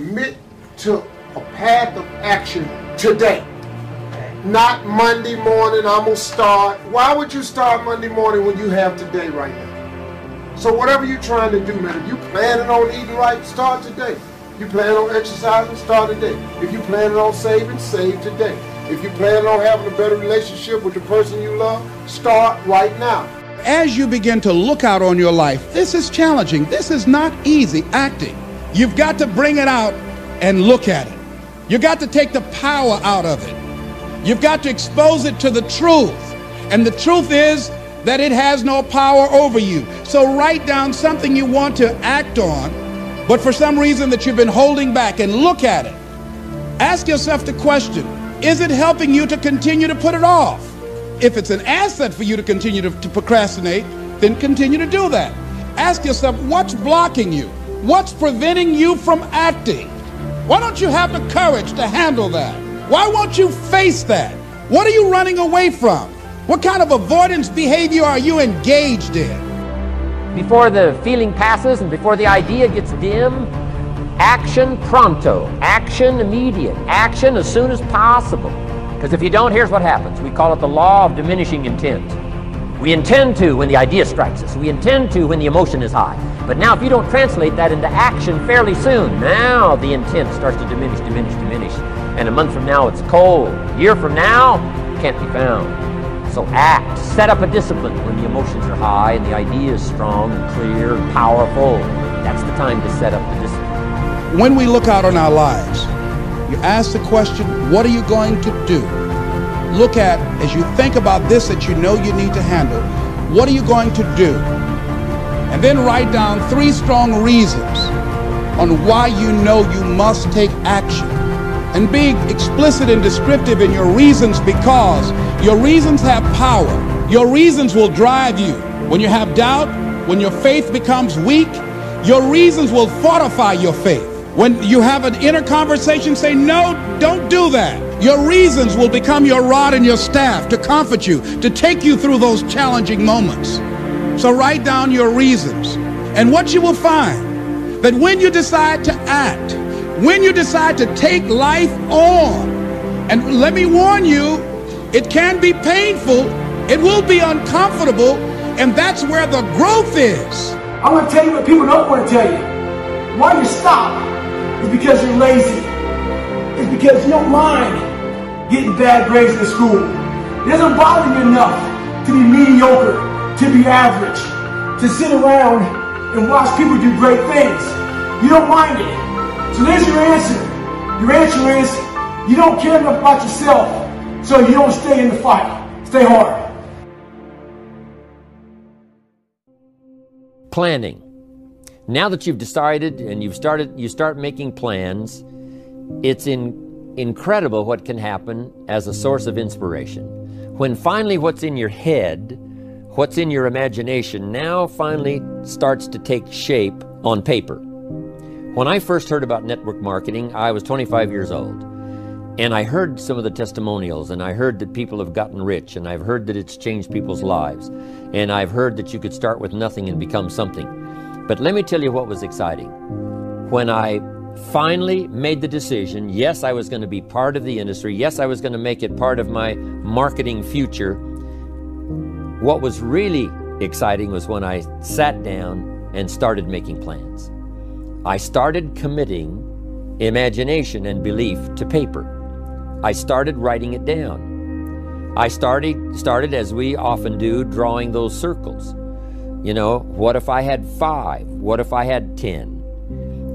Commit to a path of action today. Not Monday morning, I'm going to start. Why would you start Monday morning when you have today right now? So whatever you're trying to do, man, if you planning on eating right, start today. You plan on exercising, start today. If you planning on saving, save today. If you planning on having a better relationship with the person you love, start right now. As you begin to look out on your life, this is challenging. This is not easy acting. You've got to bring it out and look at it. You've got to take the power out of it. You've got to expose it to the truth. And the truth is that it has no power over you. So write down something you want to act on, but for some reason that you've been holding back and look at it. Ask yourself the question Is it helping you to continue to put it off? If it's an asset for you to continue to, to procrastinate, then continue to do that. Ask yourself what's blocking you? What's preventing you from acting? Why don't you have the courage to handle that? Why won't you face that? What are you running away from? What kind of avoidance behavior are you engaged in? Before the feeling passes and before the idea gets dim, action pronto, action immediate, action as soon as possible. Because if you don't, here's what happens. We call it the law of diminishing intent. We intend to when the idea strikes us. We intend to when the emotion is high. But now, if you don't translate that into action fairly soon, now the intent starts to diminish, diminish, diminish and a month from now it's cold. A year from now, can't be found. So act, set up a discipline when the emotions are high and the idea is strong and clear and powerful. That's the time to set up the discipline. When we look out on our lives, you ask the question, what are you going to do? Look at, as you think about this that you know you need to handle, what are you going to do? And then write down three strong reasons on why you know you must take action and be explicit and descriptive in your reasons because your reasons have power. Your reasons will drive you. When you have doubt, when your faith becomes weak, your reasons will fortify your faith. When you have an inner conversation, say, No, don't do that. Your reasons will become your rod and your staff to comfort you, to take you through those challenging moments. So write down your reasons. And what you will find that when you decide to act, when you decide to take life on, and let me warn you, it can be painful, it will be uncomfortable, and that's where the growth is. I want to tell you what people don't want to tell you. Why you stop is because you're lazy. It's because you don't mind getting bad grades in school. It doesn't bother you enough to be mediocre, to be average, to sit around and watch people do great things. You don't mind it. So there's your answer. Your answer is you don't care enough about yourself, so you don't stay in the fight. Stay hard. Planning. Now that you've decided and you've started, you start making plans, it's in, incredible what can happen as a source of inspiration. When finally what's in your head, what's in your imagination, now finally starts to take shape on paper. When I first heard about network marketing, I was 25 years old. And I heard some of the testimonials, and I heard that people have gotten rich, and I've heard that it's changed people's lives. And I've heard that you could start with nothing and become something. But let me tell you what was exciting. When I finally made the decision, yes, I was going to be part of the industry, yes, I was going to make it part of my marketing future. What was really exciting was when I sat down and started making plans. I started committing imagination and belief to paper. I started writing it down. I started, started, as we often do, drawing those circles. You know, what if I had five? What if I had 10?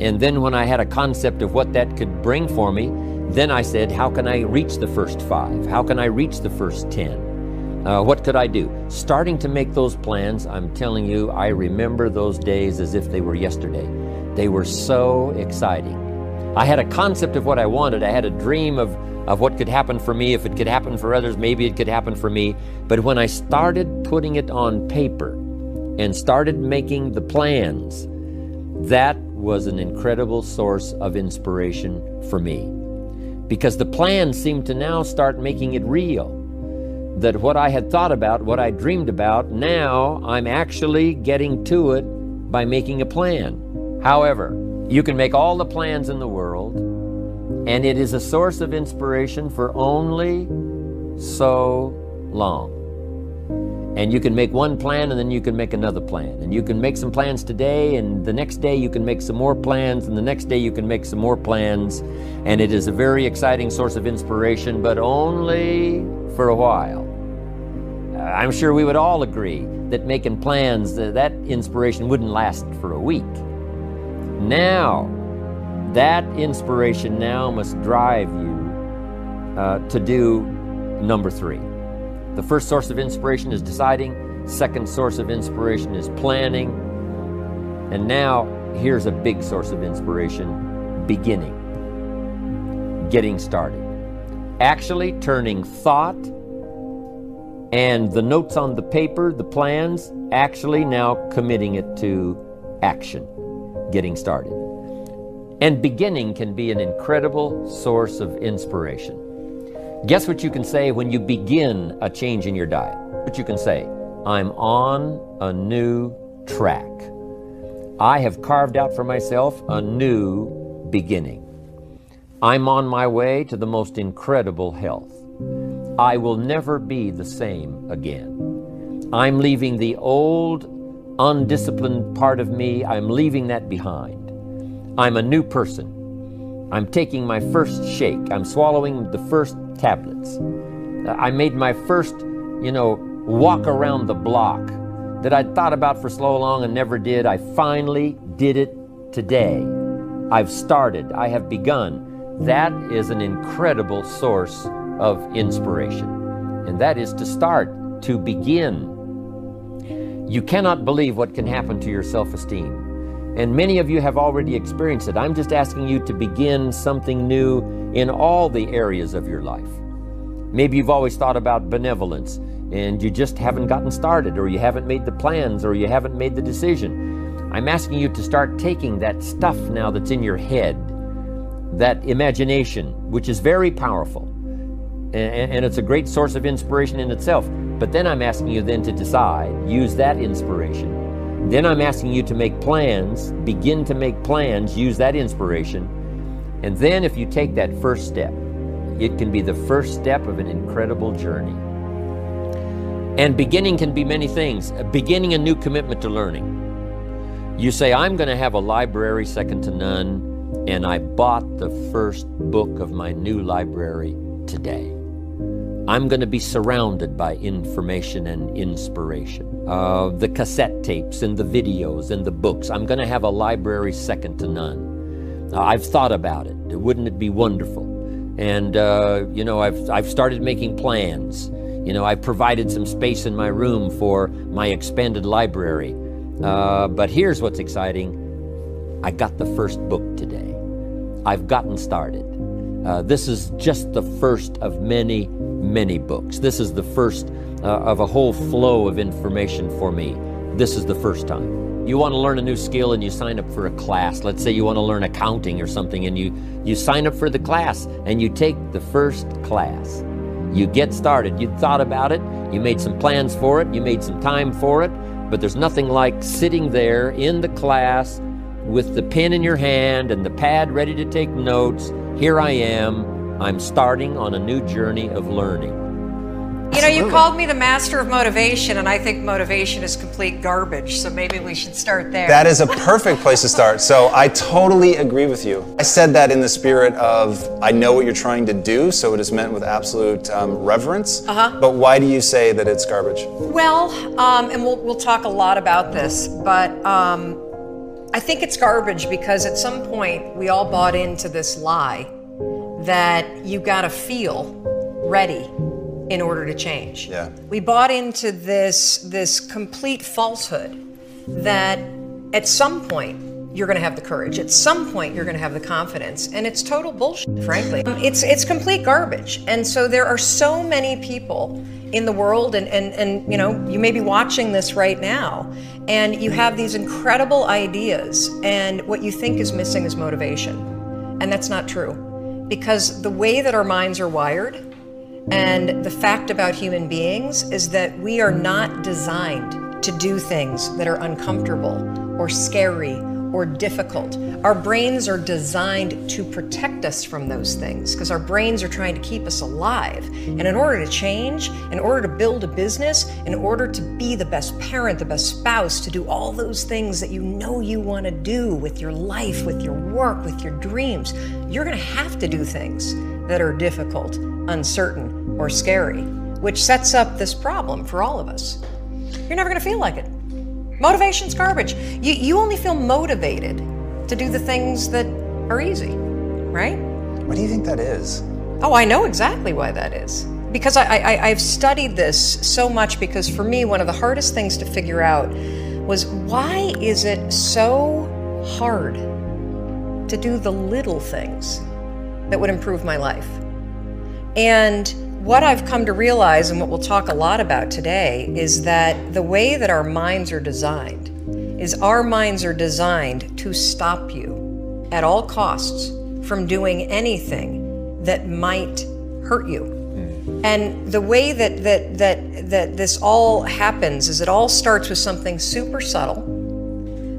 And then when I had a concept of what that could bring for me, then I said, how can I reach the first five? How can I reach the first 10? Uh, what could I do? Starting to make those plans, I'm telling you, I remember those days as if they were yesterday. They were so exciting. I had a concept of what I wanted. I had a dream of, of what could happen for me. If it could happen for others, maybe it could happen for me. But when I started putting it on paper and started making the plans, that was an incredible source of inspiration for me. Because the plans seemed to now start making it real. That what I had thought about, what I dreamed about, now I'm actually getting to it by making a plan. However, You can make all the plans in the world, and it is a source of inspiration for only so long. And you can make one plan and then you can make another plan. And you can make some plans today, and the next day you can make some more plans, and the next day you can make some more plans. And it is a very exciting source of inspiration, but only for a while. Uh, I'm sure we would all agree that making plans, uh, that inspiration wouldn't last for a week. Now, that inspiration now must drive you uh, to do number three. The first source of inspiration is deciding, second source of inspiration is planning, and now here's a big source of inspiration beginning, getting started. Actually turning thought and the notes on the paper, the plans, actually now committing it to action getting started. And beginning can be an incredible source of inspiration. Guess what you can say when you begin a change in your diet? What you can say, I'm on a new track. I have carved out for myself a new beginning. I'm on my way to the most incredible health. I will never be the same again. I'm leaving the old undisciplined part of me, I'm leaving that behind. I'm a new person. I'm taking my first shake. I'm swallowing the first tablets. I made my first, you know, walk around the block that I'd thought about for so long and never did. I finally did it today. I've started. I have begun. That is an incredible source of inspiration. And that is to start, to begin. You cannot believe what can happen to your self esteem. And many of you have already experienced it. I'm just asking you to begin something new in all the areas of your life. Maybe you've always thought about benevolence and you just haven't gotten started, or you haven't made the plans, or you haven't made the decision. I'm asking you to start taking that stuff now that's in your head, that imagination, which is very powerful, and it's a great source of inspiration in itself. But then I'm asking you then to decide, use that inspiration. Then I'm asking you to make plans, begin to make plans, use that inspiration. And then if you take that first step, it can be the first step of an incredible journey. And beginning can be many things. Beginning a new commitment to learning. You say, I'm going to have a library second to none, and I bought the first book of my new library today. I'm going to be surrounded by information and inspiration. Uh, the cassette tapes and the videos and the books. I'm going to have a library second to none. Uh, I've thought about it. Wouldn't it be wonderful? And, uh, you know, I've, I've started making plans. You know, I provided some space in my room for my expanded library. Uh, but here's what's exciting I got the first book today. I've gotten started. Uh, this is just the first of many, many books. This is the first uh, of a whole flow of information for me. This is the first time. You want to learn a new skill and you sign up for a class. Let's say you want to learn accounting or something and you, you sign up for the class and you take the first class. You get started. You thought about it, you made some plans for it, you made some time for it, but there's nothing like sitting there in the class with the pen in your hand and the pad ready to take notes here I am. I'm starting on a new journey of learning. You know, you called me the master of motivation, and I think motivation is complete garbage, so maybe we should start there. That is a perfect place to start. So I totally agree with you. I said that in the spirit of I know what you're trying to do, so it is meant with absolute um, reverence. Uh-huh. But why do you say that it's garbage? Well, um, and we'll, we'll talk a lot about this, but um, I think it's garbage because at some point we all bought into this lie that you got to feel ready in order to change. Yeah. We bought into this this complete falsehood that at some point you're going to have the courage. At some point you're going to have the confidence, and it's total bullshit, frankly. Um, it's it's complete garbage. And so there are so many people in the world and, and, and you know you may be watching this right now and you have these incredible ideas and what you think is missing is motivation and that's not true because the way that our minds are wired and the fact about human beings is that we are not designed to do things that are uncomfortable or scary or difficult. Our brains are designed to protect us from those things because our brains are trying to keep us alive. And in order to change, in order to build a business, in order to be the best parent, the best spouse, to do all those things that you know you want to do with your life, with your work, with your dreams, you're going to have to do things that are difficult, uncertain, or scary, which sets up this problem for all of us. You're never going to feel like it. Motivation's garbage. You, you only feel motivated to do the things that are easy, right? What do you think that is? Oh, I know exactly why that is. Because I, I, I've studied this so much because for me, one of the hardest things to figure out was why is it so hard to do the little things that would improve my life? And what I've come to realize, and what we'll talk a lot about today, is that the way that our minds are designed is our minds are designed to stop you at all costs from doing anything that might hurt you. Hmm. And the way that, that, that, that this all happens is it all starts with something super subtle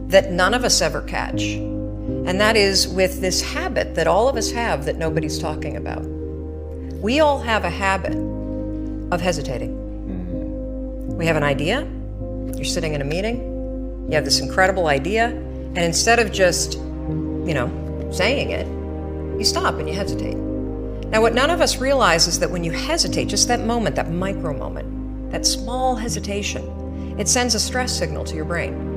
that none of us ever catch. And that is with this habit that all of us have that nobody's talking about. We all have a habit of hesitating. We have an idea, you're sitting in a meeting, you have this incredible idea, and instead of just, you know, saying it, you stop and you hesitate. Now, what none of us realize is that when you hesitate, just that moment, that micro moment, that small hesitation, it sends a stress signal to your brain.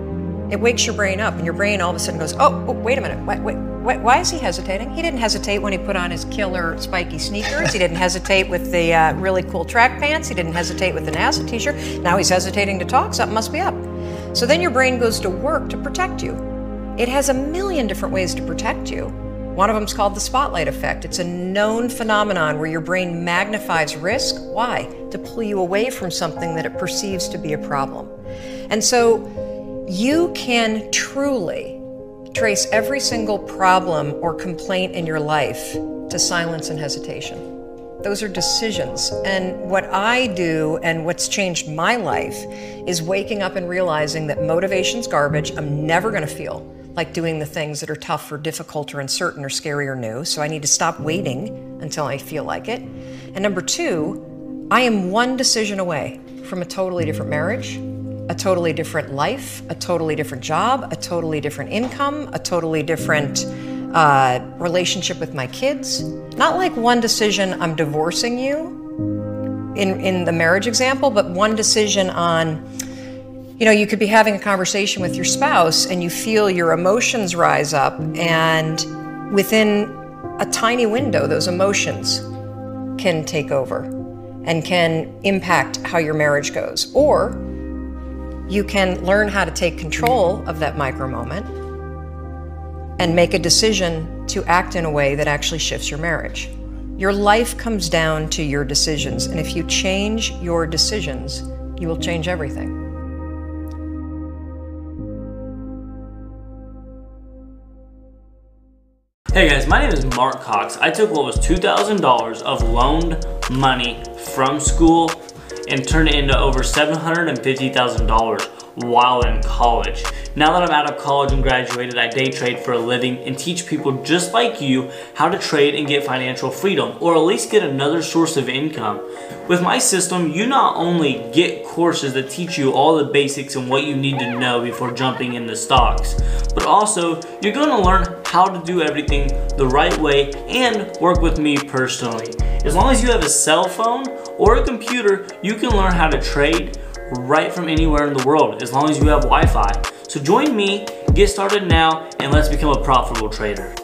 It wakes your brain up, and your brain all of a sudden goes, Oh, oh wait a minute. Wait, wait, wait, why is he hesitating? He didn't hesitate when he put on his killer spiky sneakers. He didn't hesitate with the uh, really cool track pants. He didn't hesitate with the NASA t shirt. Now he's hesitating to talk. Something must be up. So then your brain goes to work to protect you. It has a million different ways to protect you. One of them is called the spotlight effect. It's a known phenomenon where your brain magnifies risk. Why? To pull you away from something that it perceives to be a problem. And so you can truly trace every single problem or complaint in your life to silence and hesitation. Those are decisions. And what I do and what's changed my life is waking up and realizing that motivation's garbage. I'm never going to feel like doing the things that are tough or difficult or uncertain or scary or new. So I need to stop waiting until I feel like it. And number two, I am one decision away from a totally different marriage, a totally different life, a totally different job, a totally different income, a totally different uh, relationship with my kids. Not like one decision, I'm divorcing you in, in the marriage example, but one decision on, you know, you could be having a conversation with your spouse and you feel your emotions rise up, and within a tiny window, those emotions can take over and can impact how your marriage goes. Or you can learn how to take control of that micro moment and make a decision to act in a way that actually shifts your marriage. Your life comes down to your decisions, and if you change your decisions, you will change everything. Hey guys, my name is Mark Cox. I took what was $2,000 of loaned money from school and turned it into over $750,000 while in college. Now that I'm out of college and graduated, I day trade for a living and teach people just like you how to trade and get financial freedom, or at least get another source of income. With my system, you not only get courses that teach you all the basics and what you need to know before jumping into stocks, but also you're going to learn how to do everything the right way and work with me personally. As long as you have a cell phone or a computer, you can learn how to trade right from anywhere in the world as long as you have Wi-Fi. So join me, get started now, and let's become a profitable trader.